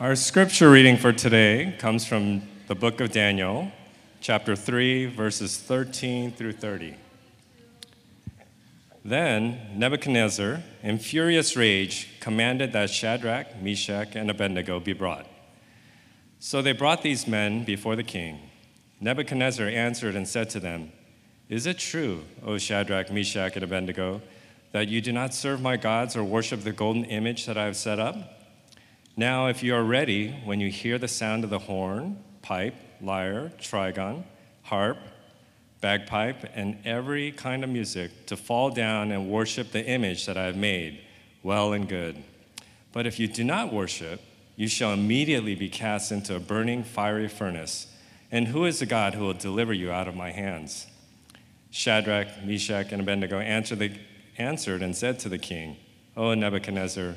Our scripture reading for today comes from the book of Daniel, chapter 3, verses 13 through 30. Then Nebuchadnezzar, in furious rage, commanded that Shadrach, Meshach, and Abednego be brought. So they brought these men before the king. Nebuchadnezzar answered and said to them, Is it true, O Shadrach, Meshach, and Abednego, that you do not serve my gods or worship the golden image that I have set up? Now, if you are ready, when you hear the sound of the horn, pipe, lyre, trigon, harp, bagpipe, and every kind of music, to fall down and worship the image that I have made, well and good. But if you do not worship, you shall immediately be cast into a burning fiery furnace. And who is the God who will deliver you out of my hands? Shadrach, Meshach, and Abednego answered, the, answered and said to the king, O Nebuchadnezzar,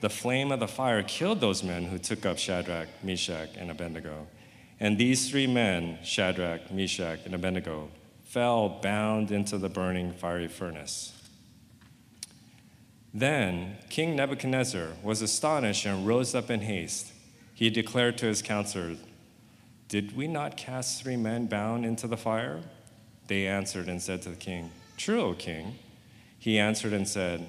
the flame of the fire killed those men who took up Shadrach, Meshach, and Abednego. And these three men, Shadrach, Meshach, and Abednego, fell bound into the burning fiery furnace. Then King Nebuchadnezzar was astonished and rose up in haste. He declared to his counselors, Did we not cast three men bound into the fire? They answered and said to the king, True, O king. He answered and said,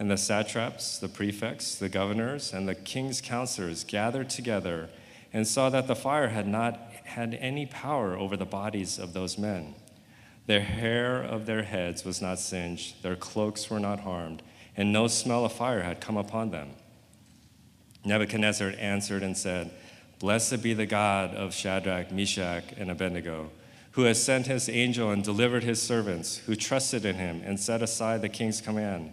and the satraps, the prefects, the governors, and the king's counselors gathered together and saw that the fire had not had any power over the bodies of those men. Their hair of their heads was not singed, their cloaks were not harmed, and no smell of fire had come upon them. Nebuchadnezzar answered and said, Blessed be the God of Shadrach, Meshach, and Abednego, who has sent his angel and delivered his servants, who trusted in him and set aside the king's command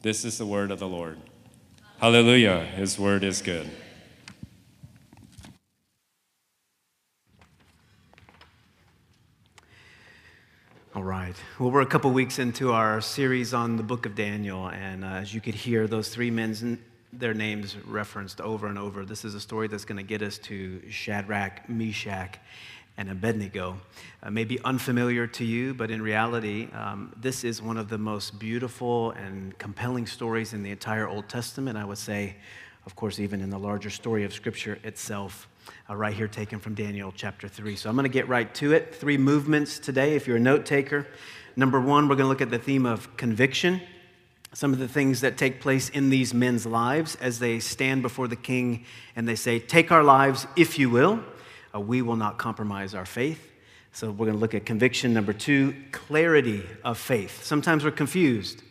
This is the word of the Lord. Hallelujah. His word is good. All right. Well, we're a couple weeks into our series on the book of Daniel, and uh, as you could hear, those three men's their names referenced over and over. This is a story that's going to get us to Shadrach, Meshach, and Abednego. Uh, may be unfamiliar to you, but in reality, um, this is one of the most beautiful and compelling stories in the entire Old Testament. I would say, of course, even in the larger story of Scripture itself. Uh, right here, taken from Daniel chapter 3. So I'm going to get right to it. Three movements today, if you're a note taker. Number one, we're going to look at the theme of conviction some of the things that take place in these men's lives as they stand before the king and they say, Take our lives if you will uh, we will not compromise our faith. So we're going to look at conviction. Number two, clarity of faith. Sometimes we're confused.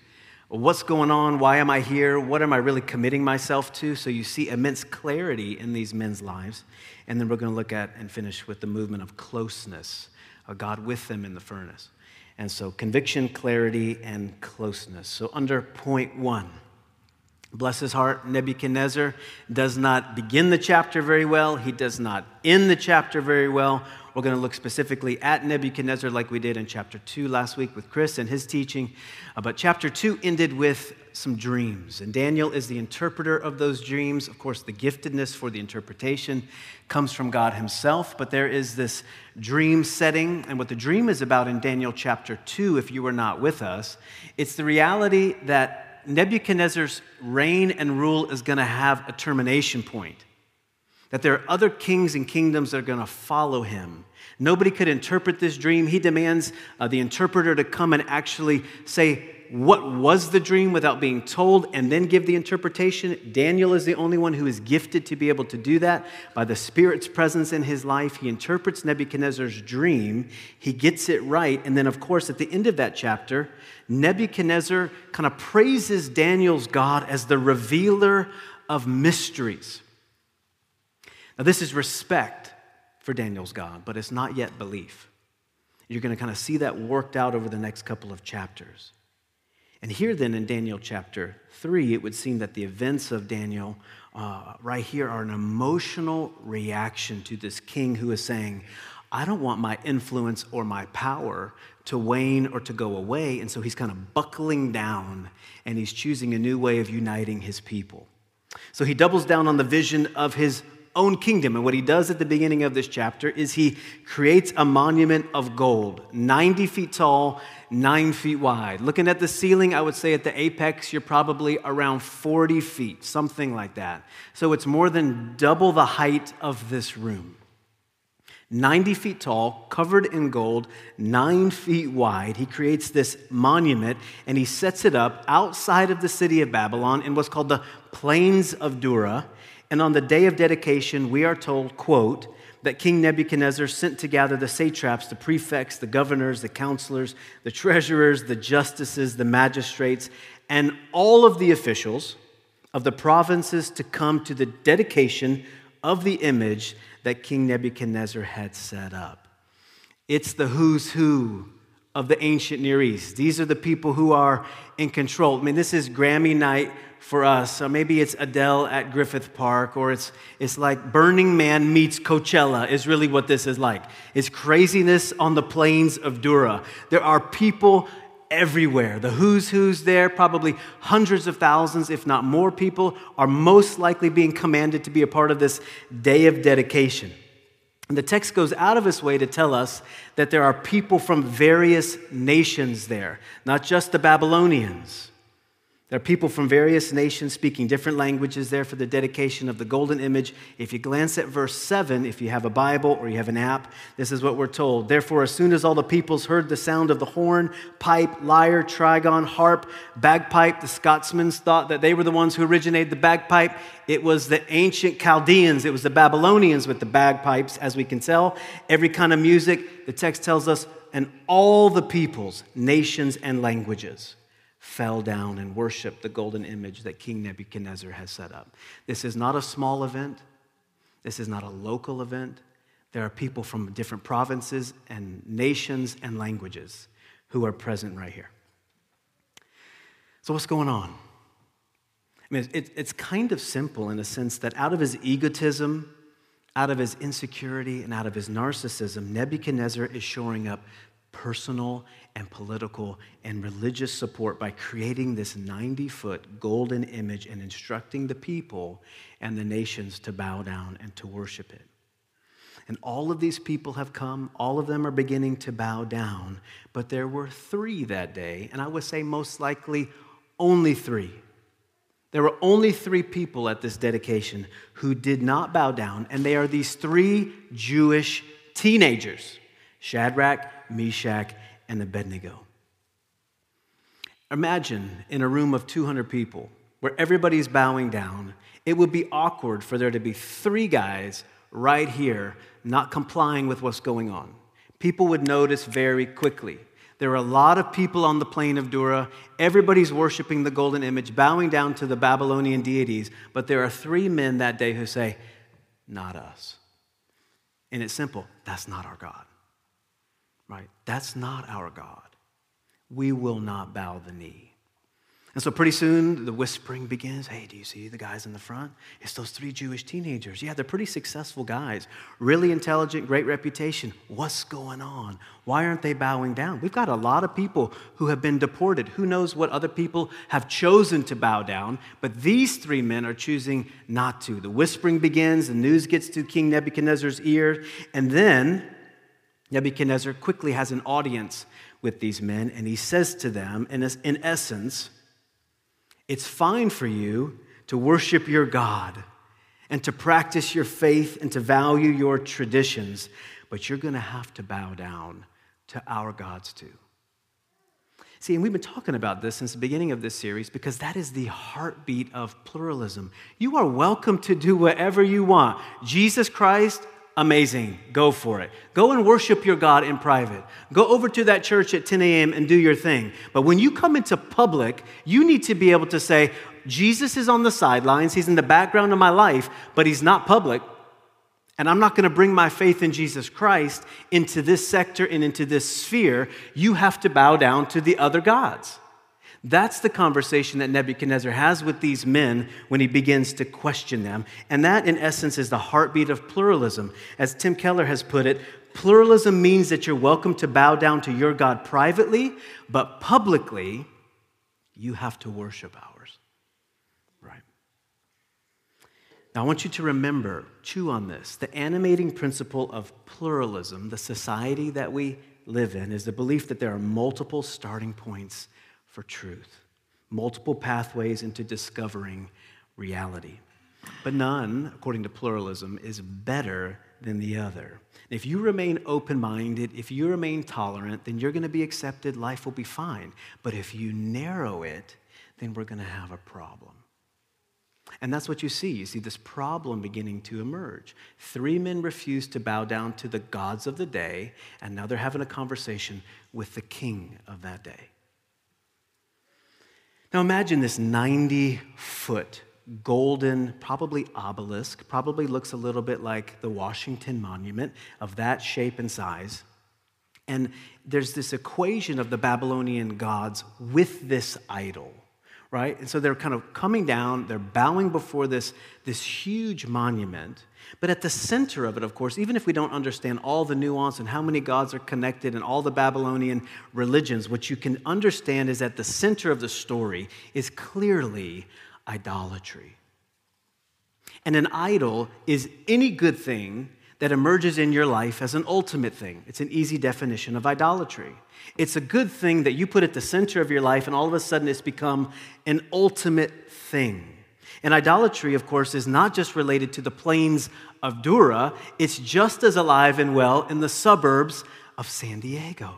What's going on? Why am I here? What am I really committing myself to? So you see immense clarity in these men's lives. And then we're going to look at and finish with the movement of closeness, a God with them in the furnace. And so, conviction, clarity, and closeness. So, under point one, bless his heart, Nebuchadnezzar does not begin the chapter very well. He does not end the chapter very well. We're going to look specifically at Nebuchadnezzar like we did in chapter 2 last week with Chris and his teaching. Uh, but chapter 2 ended with some dreams. And Daniel is the interpreter of those dreams. Of course, the giftedness for the interpretation comes from God himself, but there is this dream setting. And what the dream is about in Daniel chapter 2, if you were not with us, it's the reality that Nebuchadnezzar's reign and rule is going to have a termination point that there are other kings and kingdoms that are going to follow him. Nobody could interpret this dream. He demands uh, the interpreter to come and actually say what was the dream without being told and then give the interpretation. Daniel is the only one who is gifted to be able to do that by the Spirit's presence in his life. He interprets Nebuchadnezzar's dream, he gets it right, and then, of course, at the end of that chapter, Nebuchadnezzar kind of praises Daniel's God as the revealer of mysteries. Now, this is respect for Daniel's God, but it's not yet belief. You're going to kind of see that worked out over the next couple of chapters. And here, then, in Daniel chapter 3, it would seem that the events of Daniel uh, right here are an emotional reaction to this king who is saying, I don't want my influence or my power to wane or to go away. And so he's kind of buckling down and he's choosing a new way of uniting his people. So he doubles down on the vision of his own kingdom. And what he does at the beginning of this chapter is he creates a monument of gold, 90 feet tall, nine feet wide. Looking at the ceiling, I would say at the apex, you're probably around 40 feet, something like that. So it's more than double the height of this room. 90 feet tall, covered in gold, nine feet wide. He creates this monument and he sets it up outside of the city of Babylon in what's called the Plains of Dura. And on the day of dedication, we are told, quote, that King Nebuchadnezzar sent to gather the satraps, the prefects, the governors, the counselors, the treasurers, the justices, the magistrates, and all of the officials of the provinces to come to the dedication of the image that King Nebuchadnezzar had set up. It's the who's who of the ancient Near East. These are the people who are in control. I mean, this is Grammy night for us. Or maybe it's Adele at Griffith Park, or it's, it's like Burning Man meets Coachella, is really what this is like. It's craziness on the plains of Dura. There are people everywhere. The who's who's there, probably hundreds of thousands, if not more people, are most likely being commanded to be a part of this day of dedication. And the text goes out of its way to tell us that there are people from various nations there, not just the Babylonians. There are people from various nations speaking different languages there for the dedication of the golden image. If you glance at verse 7, if you have a Bible or you have an app, this is what we're told. Therefore, as soon as all the peoples heard the sound of the horn, pipe, lyre, trigon, harp, bagpipe, the Scotsmen thought that they were the ones who originated the bagpipe. It was the ancient Chaldeans, it was the Babylonians with the bagpipes, as we can tell. Every kind of music, the text tells us, and all the peoples, nations, and languages fell down and worshiped the golden image that King Nebuchadnezzar has set up. This is not a small event, this is not a local event. There are people from different provinces and nations and languages who are present right here. So, what's going on? I mean, it, it's kind of simple in a sense that out of his egotism, out of his insecurity, and out of his narcissism, Nebuchadnezzar is shoring up personal and political and religious support by creating this 90 foot golden image and instructing the people and the nations to bow down and to worship it. And all of these people have come, all of them are beginning to bow down, but there were three that day, and I would say most likely only three. There were only three people at this dedication who did not bow down, and they are these three Jewish teenagers Shadrach, Meshach, and Abednego. Imagine in a room of 200 people where everybody's bowing down, it would be awkward for there to be three guys right here not complying with what's going on. People would notice very quickly. There are a lot of people on the plain of Dura. Everybody's worshiping the golden image, bowing down to the Babylonian deities. But there are three men that day who say, Not us. And it's simple that's not our God right? That's not our God. we will not bow the knee. And so pretty soon the whispering begins Hey, do you see the guys in the front? It's those three Jewish teenagers. Yeah, they're pretty successful guys, really intelligent, great reputation. What's going on? Why aren't they bowing down? We've got a lot of people who have been deported. Who knows what other people have chosen to bow down? But these three men are choosing not to. The whispering begins, the news gets to King Nebuchadnezzar's ear, and then Nebuchadnezzar quickly has an audience with these men, and he says to them, in, in essence, it's fine for you to worship your God and to practice your faith and to value your traditions, but you're going to have to bow down to our gods too. See, and we've been talking about this since the beginning of this series because that is the heartbeat of pluralism. You are welcome to do whatever you want. Jesus Christ amazing. Go for it. Go and worship your God in private. Go over to that church at 10 a.m. and do your thing. But when you come into public, you need to be able to say, Jesus is on the sidelines, he's in the background of my life, but he's not public. And I'm not going to bring my faith in Jesus Christ into this sector and into this sphere. You have to bow down to the other gods. That's the conversation that Nebuchadnezzar has with these men when he begins to question them. And that, in essence, is the heartbeat of pluralism. As Tim Keller has put it, pluralism means that you're welcome to bow down to your God privately, but publicly, you have to worship ours. Right? Now, I want you to remember, chew on this. The animating principle of pluralism, the society that we live in, is the belief that there are multiple starting points for truth, multiple pathways into discovering reality. But none, according to pluralism, is better than the other. If you remain open minded, if you remain tolerant, then you're going to be accepted, life will be fine. But if you narrow it, then we're going to have a problem. And that's what you see. You see this problem beginning to emerge. Three men refused to bow down to the gods of the day, and now they're having a conversation with the king of that day. Now imagine this 90 foot golden, probably obelisk, probably looks a little bit like the Washington Monument of that shape and size. And there's this equation of the Babylonian gods with this idol right? And so they're kind of coming down, they're bowing before this, this huge monument. But at the center of it, of course, even if we don't understand all the nuance and how many gods are connected and all the Babylonian religions, what you can understand is at the center of the story is clearly idolatry. And an idol is any good thing that emerges in your life as an ultimate thing. It's an easy definition of idolatry. It's a good thing that you put at the center of your life, and all of a sudden it's become an ultimate thing. And idolatry, of course, is not just related to the plains of Dura, it's just as alive and well in the suburbs of San Diego.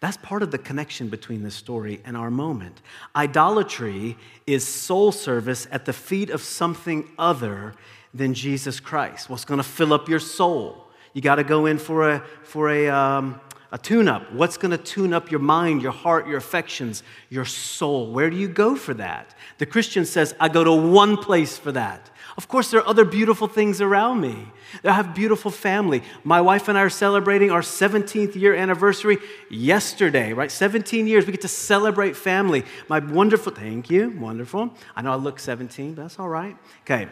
That's part of the connection between this story and our moment. Idolatry is soul service at the feet of something other than Jesus Christ. What's going to fill up your soul? You got to go in for a, for a, um, a tune up. What's going to tune up your mind, your heart, your affections, your soul? Where do you go for that? The Christian says, I go to one place for that. Of course, there are other beautiful things around me. I have beautiful family. My wife and I are celebrating our 17th year anniversary yesterday, right? 17 years. We get to celebrate family. My wonderful, thank you, wonderful. I know I look 17, but that's all right. Okay.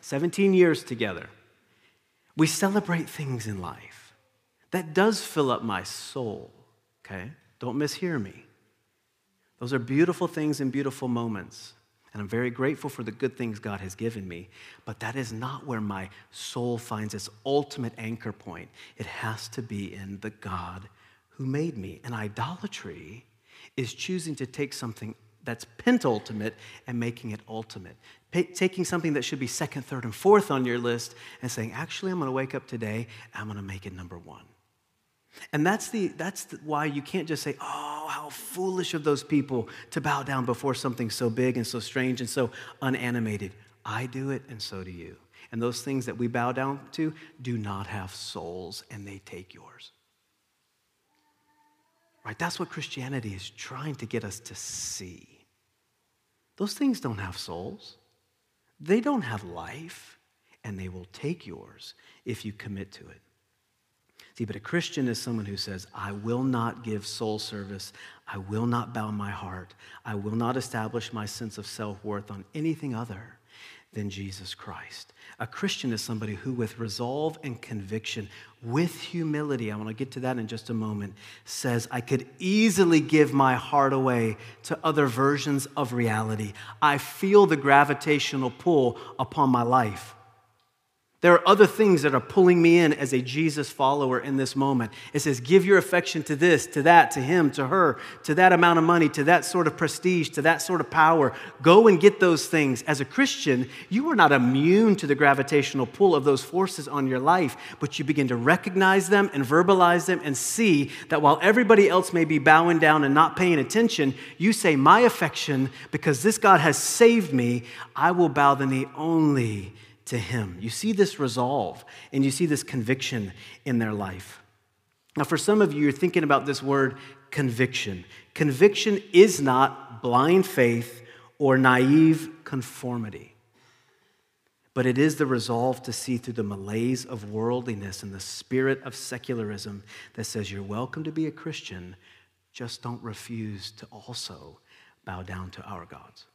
17 years together. We celebrate things in life. That does fill up my soul, okay? Don't mishear me. Those are beautiful things and beautiful moments. And I'm very grateful for the good things God has given me. But that is not where my soul finds its ultimate anchor point. It has to be in the God who made me. And idolatry is choosing to take something that's pentultimate and making it ultimate. taking something that should be second, third, and fourth on your list and saying, actually, I'm going to wake up today, I'm going to make it number one. And that's, the, that's the, why you can't just say, oh, how foolish of those people to bow down before something so big and so strange and so unanimated. I do it, and so do you. And those things that we bow down to do not have souls, and they take yours. Right? That's what Christianity is trying to get us to see. Those things don't have souls, they don't have life, and they will take yours if you commit to it. See, but a Christian is someone who says, I will not give soul service. I will not bow my heart. I will not establish my sense of self worth on anything other than Jesus Christ. A Christian is somebody who, with resolve and conviction, with humility, I want to get to that in just a moment, says, I could easily give my heart away to other versions of reality. I feel the gravitational pull upon my life. There are other things that are pulling me in as a Jesus follower in this moment. It says, give your affection to this, to that, to him, to her, to that amount of money, to that sort of prestige, to that sort of power. Go and get those things. As a Christian, you are not immune to the gravitational pull of those forces on your life, but you begin to recognize them and verbalize them and see that while everybody else may be bowing down and not paying attention, you say, My affection, because this God has saved me, I will bow the knee only to Him. You see this resolve and you see this conviction in their life. Now, for some of you, you're thinking about this word conviction. Conviction is not blind faith or naive conformity, but it is the resolve to see through the malaise of worldliness and the spirit of secularism that says you're welcome to be a Christian, just don't refuse to also bow down to our gods.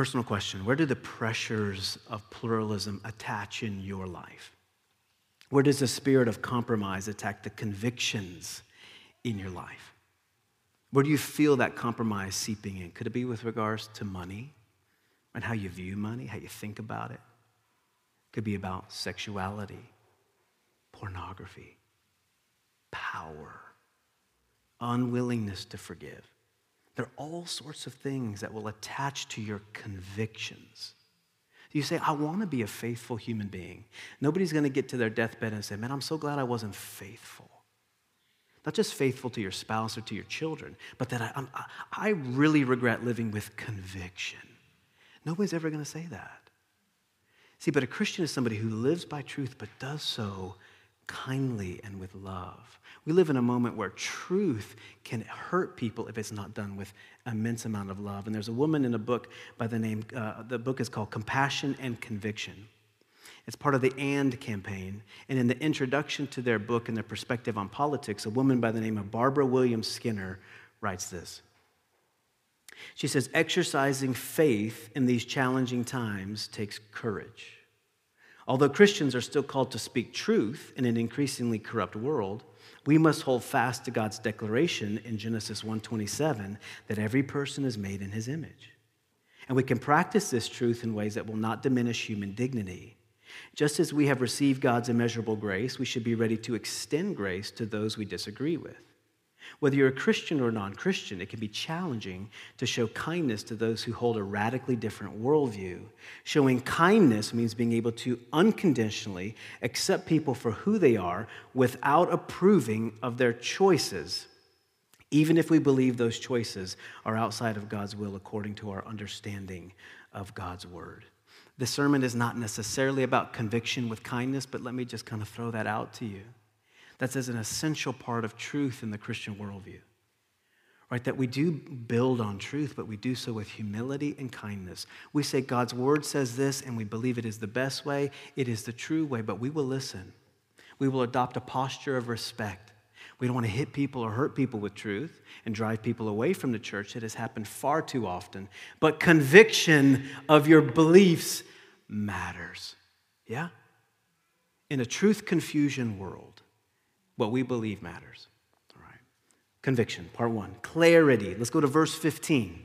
Personal question Where do the pressures of pluralism attach in your life? Where does the spirit of compromise attack the convictions in your life? Where do you feel that compromise seeping in? Could it be with regards to money and how you view money, how you think about it? could be about sexuality, pornography, power, unwillingness to forgive. There are all sorts of things that will attach to your convictions. You say, I want to be a faithful human being. Nobody's going to get to their deathbed and say, Man, I'm so glad I wasn't faithful. Not just faithful to your spouse or to your children, but that I, I, I really regret living with conviction. Nobody's ever going to say that. See, but a Christian is somebody who lives by truth, but does so kindly and with love. We live in a moment where truth can hurt people if it's not done with immense amount of love. And there's a woman in a book by the name, uh, the book is called Compassion and Conviction. It's part of the AND campaign. And in the introduction to their book and their perspective on politics, a woman by the name of Barbara Williams Skinner writes this. She says, exercising faith in these challenging times takes courage. Although Christians are still called to speak truth in an increasingly corrupt world, we must hold fast to God's declaration in Genesis 1:27 that every person is made in his image. And we can practice this truth in ways that will not diminish human dignity. Just as we have received God's immeasurable grace, we should be ready to extend grace to those we disagree with. Whether you're a Christian or non Christian, it can be challenging to show kindness to those who hold a radically different worldview. Showing kindness means being able to unconditionally accept people for who they are without approving of their choices, even if we believe those choices are outside of God's will according to our understanding of God's word. The sermon is not necessarily about conviction with kindness, but let me just kind of throw that out to you. That's as an essential part of truth in the Christian worldview. Right? That we do build on truth, but we do so with humility and kindness. We say God's word says this, and we believe it is the best way, it is the true way, but we will listen. We will adopt a posture of respect. We don't want to hit people or hurt people with truth and drive people away from the church. It has happened far too often. But conviction of your beliefs matters. Yeah? In a truth confusion world, what we believe matters. All right. Conviction, part one. Clarity. Let's go to verse 15.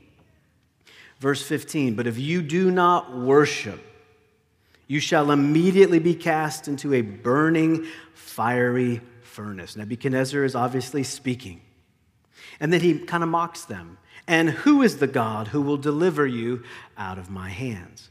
Verse 15. But if you do not worship, you shall immediately be cast into a burning, fiery furnace. Nebuchadnezzar is obviously speaking. And then he kind of mocks them. And who is the God who will deliver you out of my hands?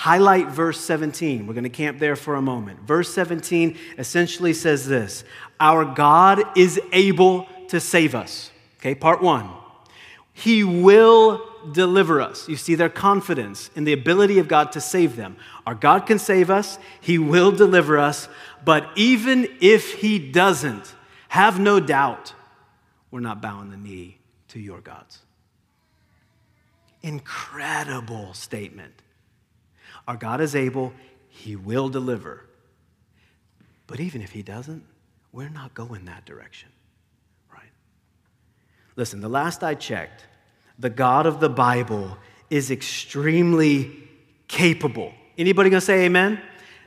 Highlight verse 17. We're going to camp there for a moment. Verse 17 essentially says this Our God is able to save us. Okay, part one. He will deliver us. You see their confidence in the ability of God to save them. Our God can save us, He will deliver us, but even if He doesn't, have no doubt we're not bowing the knee to your gods. Incredible statement. Our God is able, He will deliver. But even if He doesn't, we're not going that direction, right? Listen, the last I checked, the God of the Bible is extremely capable. Anybody gonna say amen?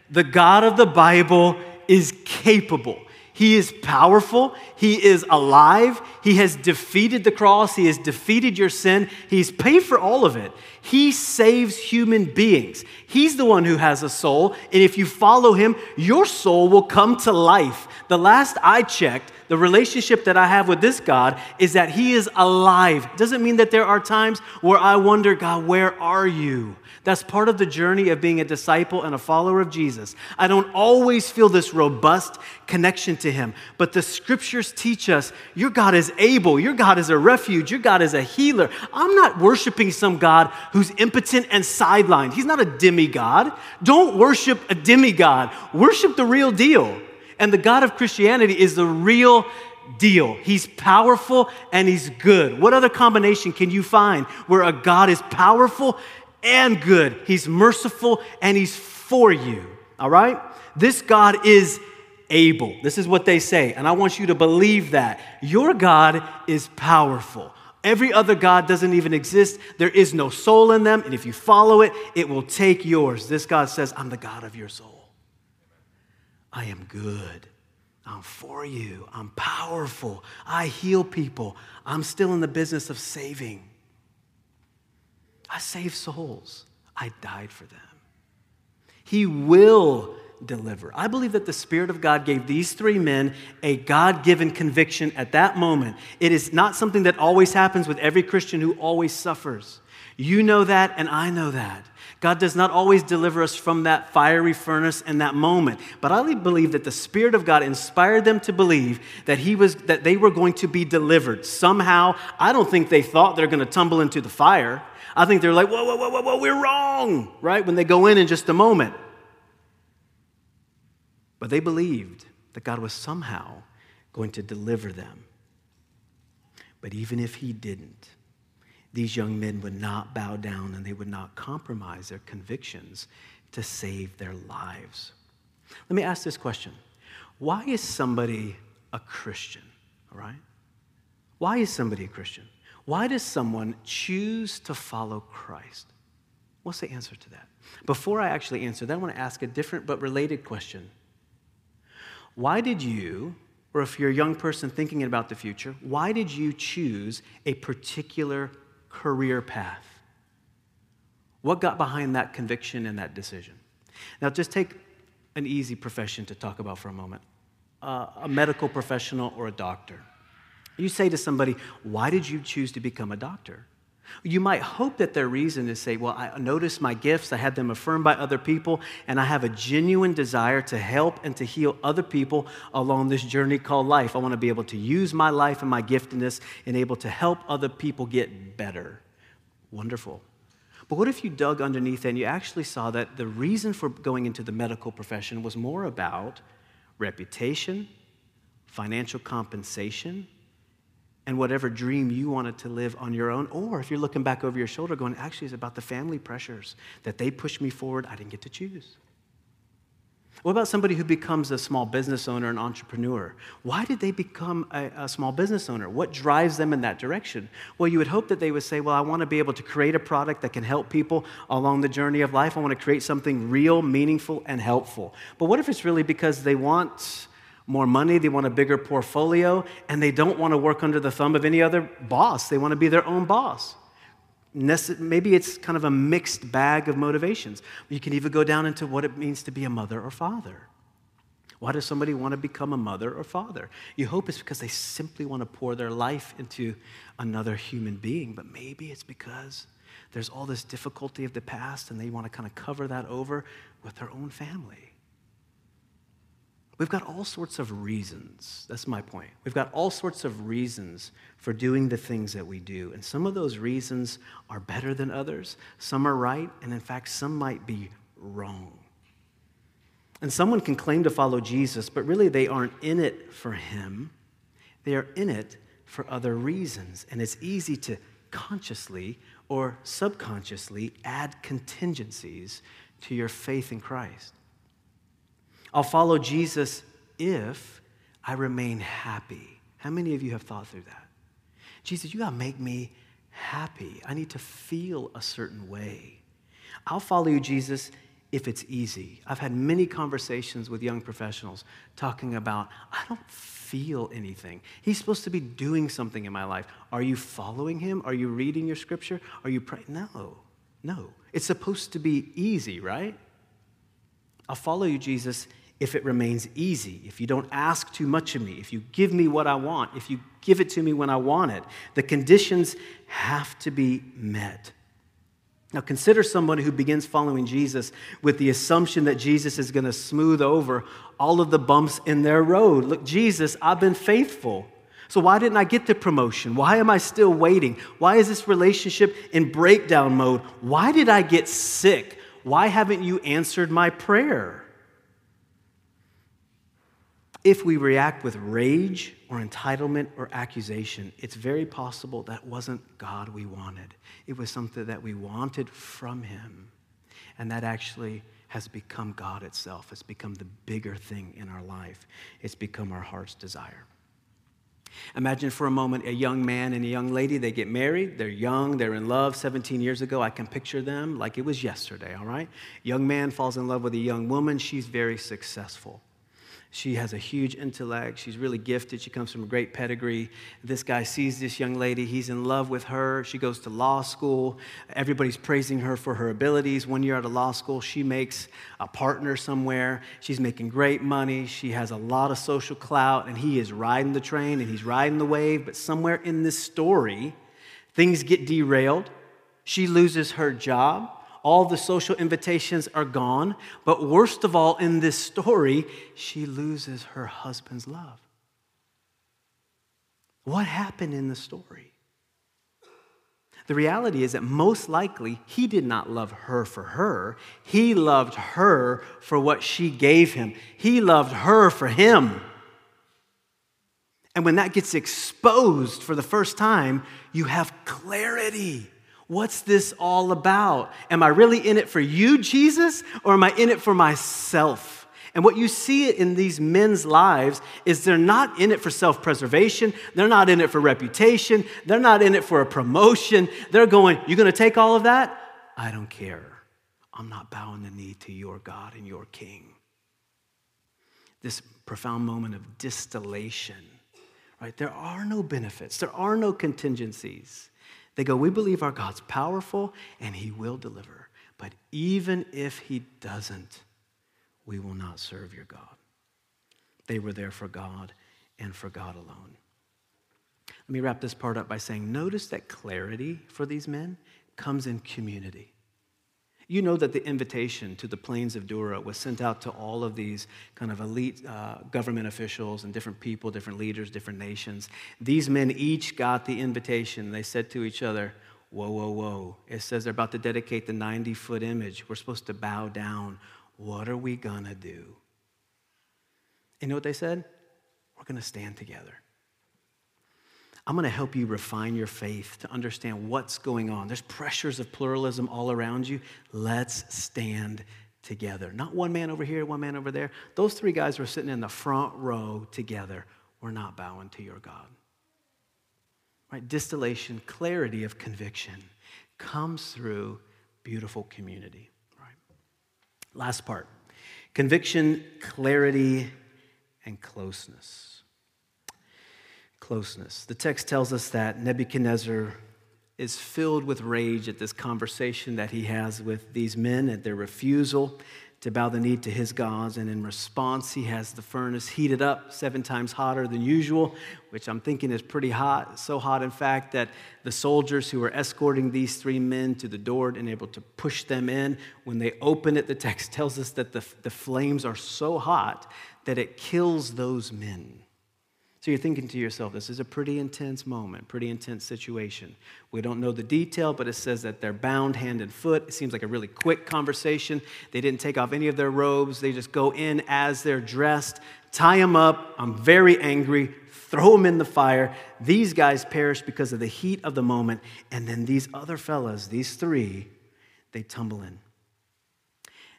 The God of the Bible is capable. He is powerful. He is alive. He has defeated the cross. He has defeated your sin. He's paid for all of it. He saves human beings. He's the one who has a soul. And if you follow him, your soul will come to life. The last I checked, the relationship that I have with this God is that he is alive. Doesn't mean that there are times where I wonder, God, where are you? That's part of the journey of being a disciple and a follower of Jesus. I don't always feel this robust connection to Him, but the scriptures teach us your God is able, your God is a refuge, your God is a healer. I'm not worshiping some God who's impotent and sidelined. He's not a demigod. Don't worship a demigod, worship the real deal. And the God of Christianity is the real deal. He's powerful and he's good. What other combination can you find where a God is powerful and good. He's merciful and He's for you. All right? This God is able. This is what they say. And I want you to believe that. Your God is powerful. Every other God doesn't even exist. There is no soul in them. And if you follow it, it will take yours. This God says, I'm the God of your soul. I am good. I'm for you. I'm powerful. I heal people. I'm still in the business of saving. I save souls. I died for them. He will deliver. I believe that the Spirit of God gave these three men a God given conviction at that moment. It is not something that always happens with every Christian who always suffers. You know that, and I know that. God does not always deliver us from that fiery furnace in that moment. But I believe that the Spirit of God inspired them to believe that, he was, that they were going to be delivered somehow. I don't think they thought they're going to tumble into the fire. I think they're like, whoa, whoa, whoa, whoa, whoa, we're wrong, right? When they go in in just a moment. But they believed that God was somehow going to deliver them. But even if He didn't, these young men would not bow down and they would not compromise their convictions to save their lives. Let me ask this question Why is somebody a Christian? All right? Why is somebody a Christian? Why does someone choose to follow Christ? What's the answer to that? Before I actually answer that, I want to ask a different but related question. Why did you, or if you're a young person thinking about the future, why did you choose a particular career path? What got behind that conviction and that decision? Now, just take an easy profession to talk about for a moment uh, a medical professional or a doctor. You say to somebody, Why did you choose to become a doctor? You might hope that their reason is say, Well, I noticed my gifts, I had them affirmed by other people, and I have a genuine desire to help and to heal other people along this journey called life. I want to be able to use my life and my giftedness and able to help other people get better. Wonderful. But what if you dug underneath and you actually saw that the reason for going into the medical profession was more about reputation, financial compensation, and whatever dream you wanted to live on your own. Or if you're looking back over your shoulder, going, actually, it's about the family pressures that they pushed me forward, I didn't get to choose. What about somebody who becomes a small business owner, an entrepreneur? Why did they become a, a, small business owner? What drives them in that direction? Well, you would hope that they would say, Well, I want to be able to create a product that can help people along the journey of life. I want to create something real, meaningful, and helpful. But what if it's really because they want more money, they want a bigger portfolio, and they don't want to work under the thumb of any other boss. They want to be their own boss. Maybe it's kind of a mixed bag of motivations. You can even go down into what it means to be a mother or father. Why does somebody want to become a mother or father? You hope it's because they simply want to pour their life into another human being, but maybe it's because there's all this difficulty of the past and they want to kind of cover that over with their own family We've got all sorts of reasons. That's my point. We've got all sorts of reasons for doing the things that we do. And some of those reasons are better than others, some are right, and in fact, some might be wrong. And someone can claim to follow Jesus, but really they aren't in it for him. They are in it for other reasons. And it's easy to consciously or subconsciously add contingencies to your faith in Christ. I'll follow Jesus if I remain happy. How many of you have thought through that? Jesus, you got to make me happy. I need to feel a certain way. I'll follow you, Jesus, if it's easy. I've had many conversations with young professionals talking about, I don't feel anything. He's supposed to be doing something in my life. Are you following him? Are you reading your scripture? Are you praying? No, no. It's supposed to be easy, right? I'll follow you, Jesus, if it remains easy, if you don't ask too much of me, if you give me what I want, if you give it to me when I want it. The conditions have to be met. Now, consider somebody who begins following Jesus with the assumption that Jesus is going to smooth over all of the bumps in their road. Look, Jesus, I've been faithful. So, why didn't I get the promotion? Why am I still waiting? Why is this relationship in breakdown mode? Why did I get sick? Why haven't you answered my prayer? If we react with rage or entitlement or accusation, it's very possible that wasn't God we wanted. It was something that we wanted from Him. And that actually has become God itself. It's become the bigger thing in our life, it's become our heart's desire. Imagine for a moment a young man and a young lady, they get married, they're young, they're in love 17 years ago. I can picture them like it was yesterday, all right? Young man falls in love with a young woman, she's very successful. She has a huge intellect. She's really gifted. She comes from a great pedigree. This guy sees this young lady. He's in love with her. She goes to law school. Everybody's praising her for her abilities. One year out of law school, she makes a partner somewhere. She's making great money. She has a lot of social clout, and he is riding the train and he's riding the wave. But somewhere in this story, things get derailed. She loses her job all the social invitations are gone. But worst of all, in this story, she loses her husband's love. What happened in the story? The reality is that most likely he did not love her for her. He loved her for what she gave him. He loved her for him. And when that gets exposed for the first time, you have clarity. What's this all about? Am I really in it for you, Jesus, or am I in it for myself? And what you see in these men's lives is they're not in it for self preservation. They're not in it for reputation. They're not in it for a promotion. They're going, You're going to take all of that? I don't care. I'm not bowing the knee to your God and your King. This profound moment of distillation, right? There are no benefits, there are no contingencies. They go, We believe our God's powerful and he will deliver. But even if he doesn't, we will not serve your God. They were there for God and for God alone. Let me wrap this part up by saying notice that clarity for these men comes in community. You know that the invitation to the plains of Dura was sent out to all of these kind of elite uh, government officials and different people, different leaders, different nations. These men each got the invitation. They said to each other, Whoa, whoa, whoa. It says they're about to dedicate the 90 foot image. We're supposed to bow down. What are we going to do? You know what they said? We're going to stand together. I'm going to help you refine your faith to understand what's going on. There's pressures of pluralism all around you. Let's stand together. Not one man over here, one man over there. Those three guys were sitting in the front row together. We're not bowing to your God. Right? Distillation, clarity of conviction comes through beautiful community. Right? Last part conviction, clarity, and closeness closeness. The text tells us that Nebuchadnezzar is filled with rage at this conversation that he has with these men at their refusal to bow the knee to his gods. And in response, he has the furnace heated up seven times hotter than usual, which I'm thinking is pretty hot. So hot, in fact, that the soldiers who were escorting these three men to the door and able to push them in, when they open it, the text tells us that the, the flames are so hot that it kills those men. So you're thinking to yourself, this is a pretty intense moment, pretty intense situation. We don't know the detail, but it says that they're bound hand and foot. It seems like a really quick conversation. They didn't take off any of their robes, they just go in as they're dressed, tie them up. I'm very angry, throw them in the fire. These guys perish because of the heat of the moment. And then these other fellas, these three, they tumble in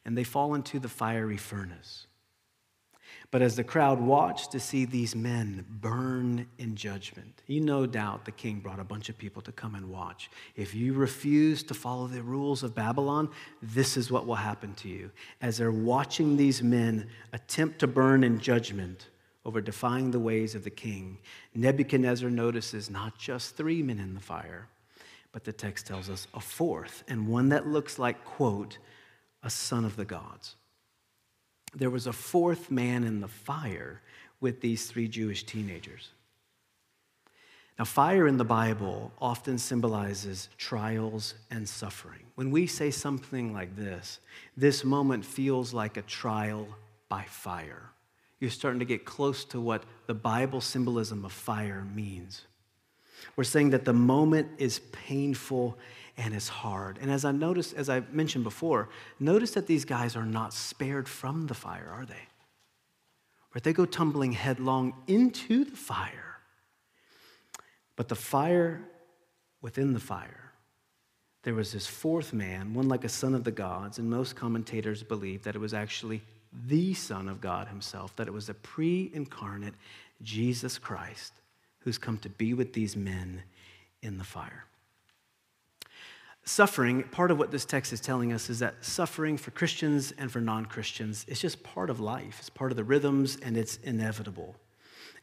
and they fall into the fiery furnace. But as the crowd watched to see these men burn in judgment, you no doubt the king brought a bunch of people to come and watch. If you refuse to follow the rules of Babylon, this is what will happen to you. As they're watching these men attempt to burn in judgment over defying the ways of the king, Nebuchadnezzar notices not just three men in the fire, but the text tells us a fourth, and one that looks like, quote, a son of the gods there was a fourth man in the fire with these three Jewish teenagers. Now, fire in the Bible often symbolizes trials and suffering. When we say something like this, this moment feels like a trial by fire. You're starting to get close to what the Bible symbolism of fire means. We're saying that the moment is painful and it's hard. And as I noticed, as I mentioned before, notice that these guys are not spared from the fire, are they? Right? They go tumbling headlong into the fire. But the fire within the fire, there was this fourth man, one like a son of the gods, and most commentators believe that it was actually the Son of God himself, that it was a pre incarnate Jesus Christ who's come to be with these men in the fire. Suffering, part of what this text is telling us is that suffering for Christians and for non Christians is just part of life. It's part of the rhythms and it's inevitable.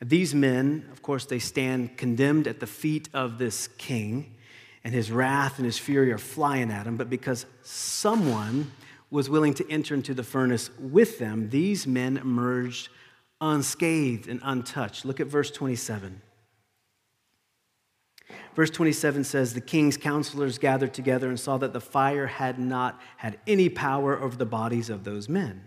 These men, of course, they stand condemned at the feet of this king, and his wrath and his fury are flying at him. But because someone was willing to enter into the furnace with them, these men emerged unscathed and untouched. Look at verse 27. Verse 27 says, The king's counselors gathered together and saw that the fire had not had any power over the bodies of those men.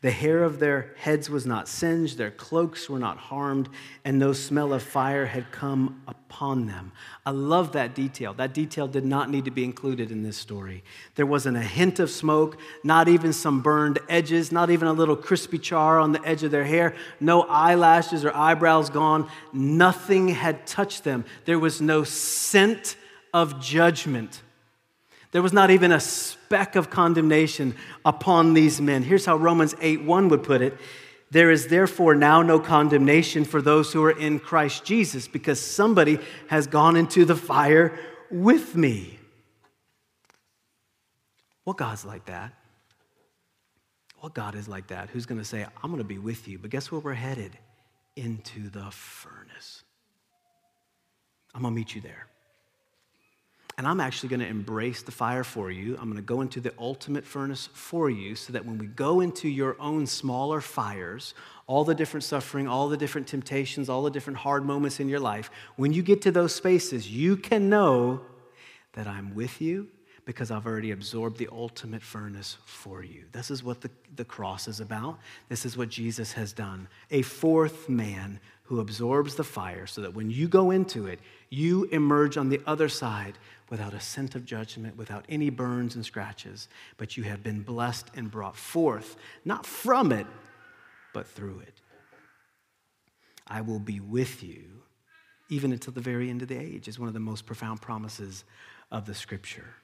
The hair of their heads was not singed, their cloaks were not harmed, and no smell of fire had come upon them. I love that detail. That detail did not need to be included in this story. There wasn't a hint of smoke, not even some burned edges, not even a little crispy char on the edge of their hair, no eyelashes or eyebrows gone. Nothing had touched them. There was no scent of judgment. There was not even a speck of condemnation upon these men. Here's how Romans 8 1 would put it There is therefore now no condemnation for those who are in Christ Jesus, because somebody has gone into the fire with me. What God's like that? What God is like that? Who's going to say, I'm going to be with you? But guess where we're headed? Into the furnace. I'm going to meet you there. And I'm actually going to embrace the fire for you. I'm going to go into the ultimate furnace for you so that when we go into your own smaller fires, all the different suffering, all the different temptations, all the different hard moments in your life, when you get to those spaces, you can know that I'm with you because I've already absorbed the ultimate furnace for you. This is what the, the cross is about. This is what Jesus has done. A fourth man who absorbs the fire so that when you go into it, you emerge on the other side without a scent of judgment, without any burns and scratches, but you have been blessed and brought forth, not from it, but through it. I will be with you even until the very end of the age, is one of the most profound promises of the scripture.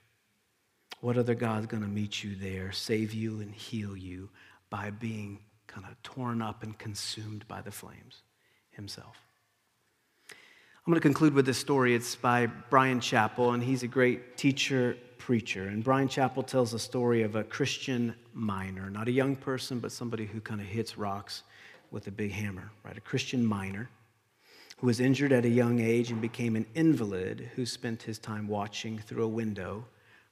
What other God's going to meet you there, save you, and heal you by being kind of torn up and consumed by the flames himself? I'm going to conclude with this story. It's by Bryan Chapell, and he's a great teacher, preacher. And Bryan Chapell tells a story of a Christian miner, not a young person, but somebody who kind of hits rocks with a big hammer, right? A Christian miner who was injured at a young age and became an invalid who spent his time watching through a window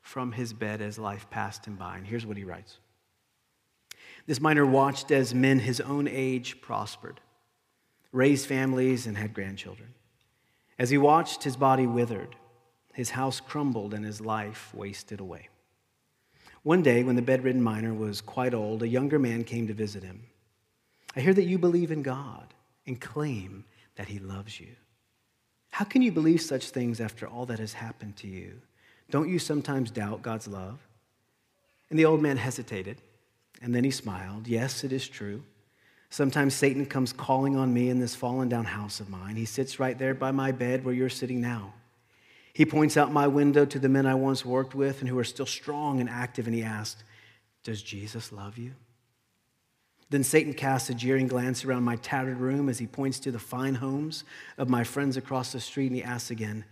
from his bed as life passed him by. And here's what he writes This miner watched as men his own age prospered, raised families, and had grandchildren. As he watched, his body withered, his house crumbled, and his life wasted away. One day, when the bedridden miner was quite old, a younger man came to visit him. I hear that you believe in God and claim that He loves you. How can you believe such things after all that has happened to you? Don't you sometimes doubt God's love? And the old man hesitated, and then he smiled. Yes, it is true. Sometimes Satan comes calling on me in this fallen down house of mine. He sits right there by my bed where you're sitting now. He points out my window to the men I once worked with and who are still strong and active, and he asks, Does Jesus love you? Then Satan casts a jeering glance around my tattered room as he points to the fine homes of my friends across the street, and he asks again,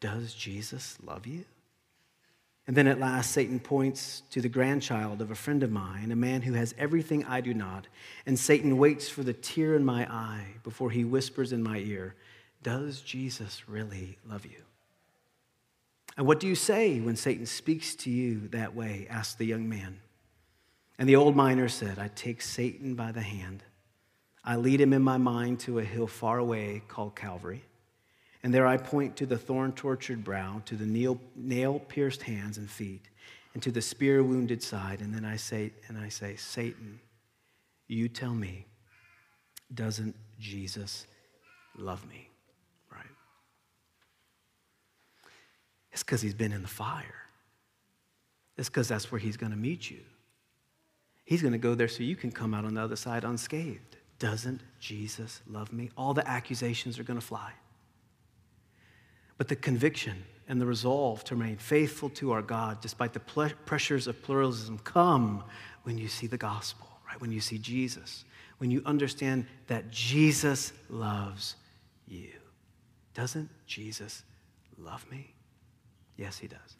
Does Jesus love you? And then at last, Satan points to the grandchild of a friend of mine, a man who has everything I do not. And Satan waits for the tear in my eye before he whispers in my ear, Does Jesus really love you? And what do you say when Satan speaks to you that way? asked the young man. And the old miner said, I take Satan by the hand. I lead him in my mind to a hill far away called Calvary. And there I point to the thorn tortured brow, to the nail pierced hands and feet, and to the spear wounded side. And then I say, and I say, Satan, you tell me, doesn't Jesus love me? Right? It's because he's been in the fire. It's because that's where he's going to meet you. He's going to go there so you can come out on the other side unscathed. Doesn't Jesus love me? All the accusations are going to fly. But the conviction and the resolve to remain faithful to our God despite the ple- pressures of pluralism come when you see the gospel, right? When you see Jesus, when you understand that Jesus loves you. Doesn't Jesus love me? Yes, he does.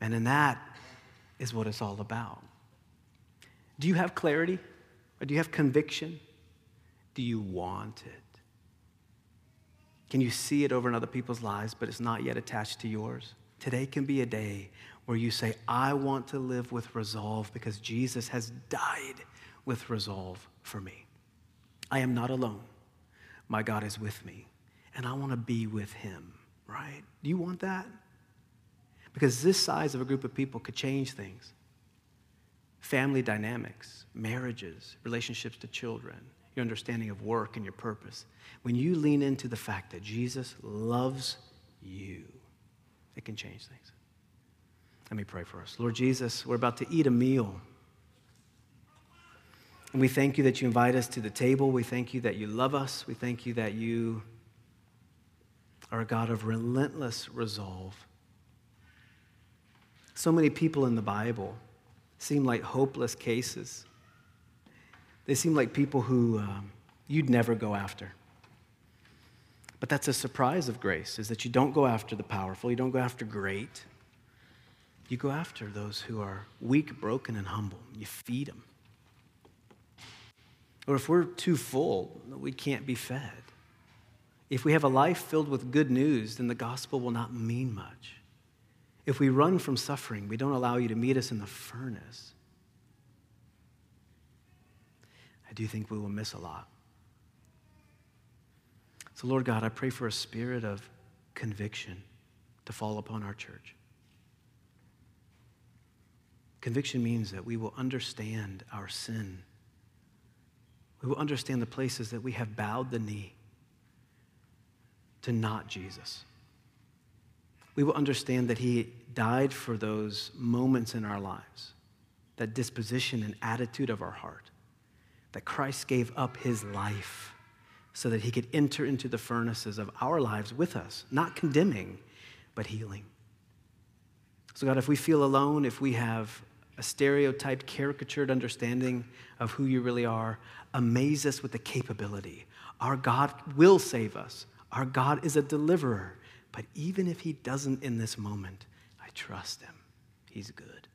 And in that is what it's all about. Do you have clarity? Or do you have conviction? Do you want it? Can you see it over in other people's lives, but it's not yet attached to yours? Today can be a day where you say, I want to live with resolve because Jesus has died with resolve for me. I am not alone. My God is with me, and I want to be with him, right? Do you want that? Because this size of a group of people could change things family dynamics, marriages, relationships to children, your understanding of work and your purpose. When you lean into the fact that Jesus loves you, it can change things. Let me pray for us. Lord Jesus, we're about to eat a meal. And we thank you that you invite us to the table. We thank you that you love us. We thank you that you are a God of relentless resolve. So many people in the Bible seem like hopeless cases. They seem like people who um, you'd never go after. But that's a surprise of grace, is that you don't go after the powerful, you don't go after great. You go after those who are weak, broken, and humble. You feed them. Or if we're too full, we can't be fed. If we have a life filled with good news, then the gospel will not mean much. If we run from suffering, we don't allow you to meet us in the furnace. I do think we will miss a lot. So, Lord God, I pray for a spirit of conviction to fall upon our church. Conviction means that we will understand our sin. We will understand the places that we have bowed the knee to not Jesus. We will understand that He died for those moments in our lives, that disposition and attitude of our heart, that Christ gave up His life so that he could enter into the furnaces of our lives with us, not condemning, but healing. So, God, if we feel alone, if we have a stereotyped, caricatured understanding of who you really are, amaze us with the capability. Our God will save us. Our God is a deliverer. But even if he doesn't in this moment, I trust him. He's good.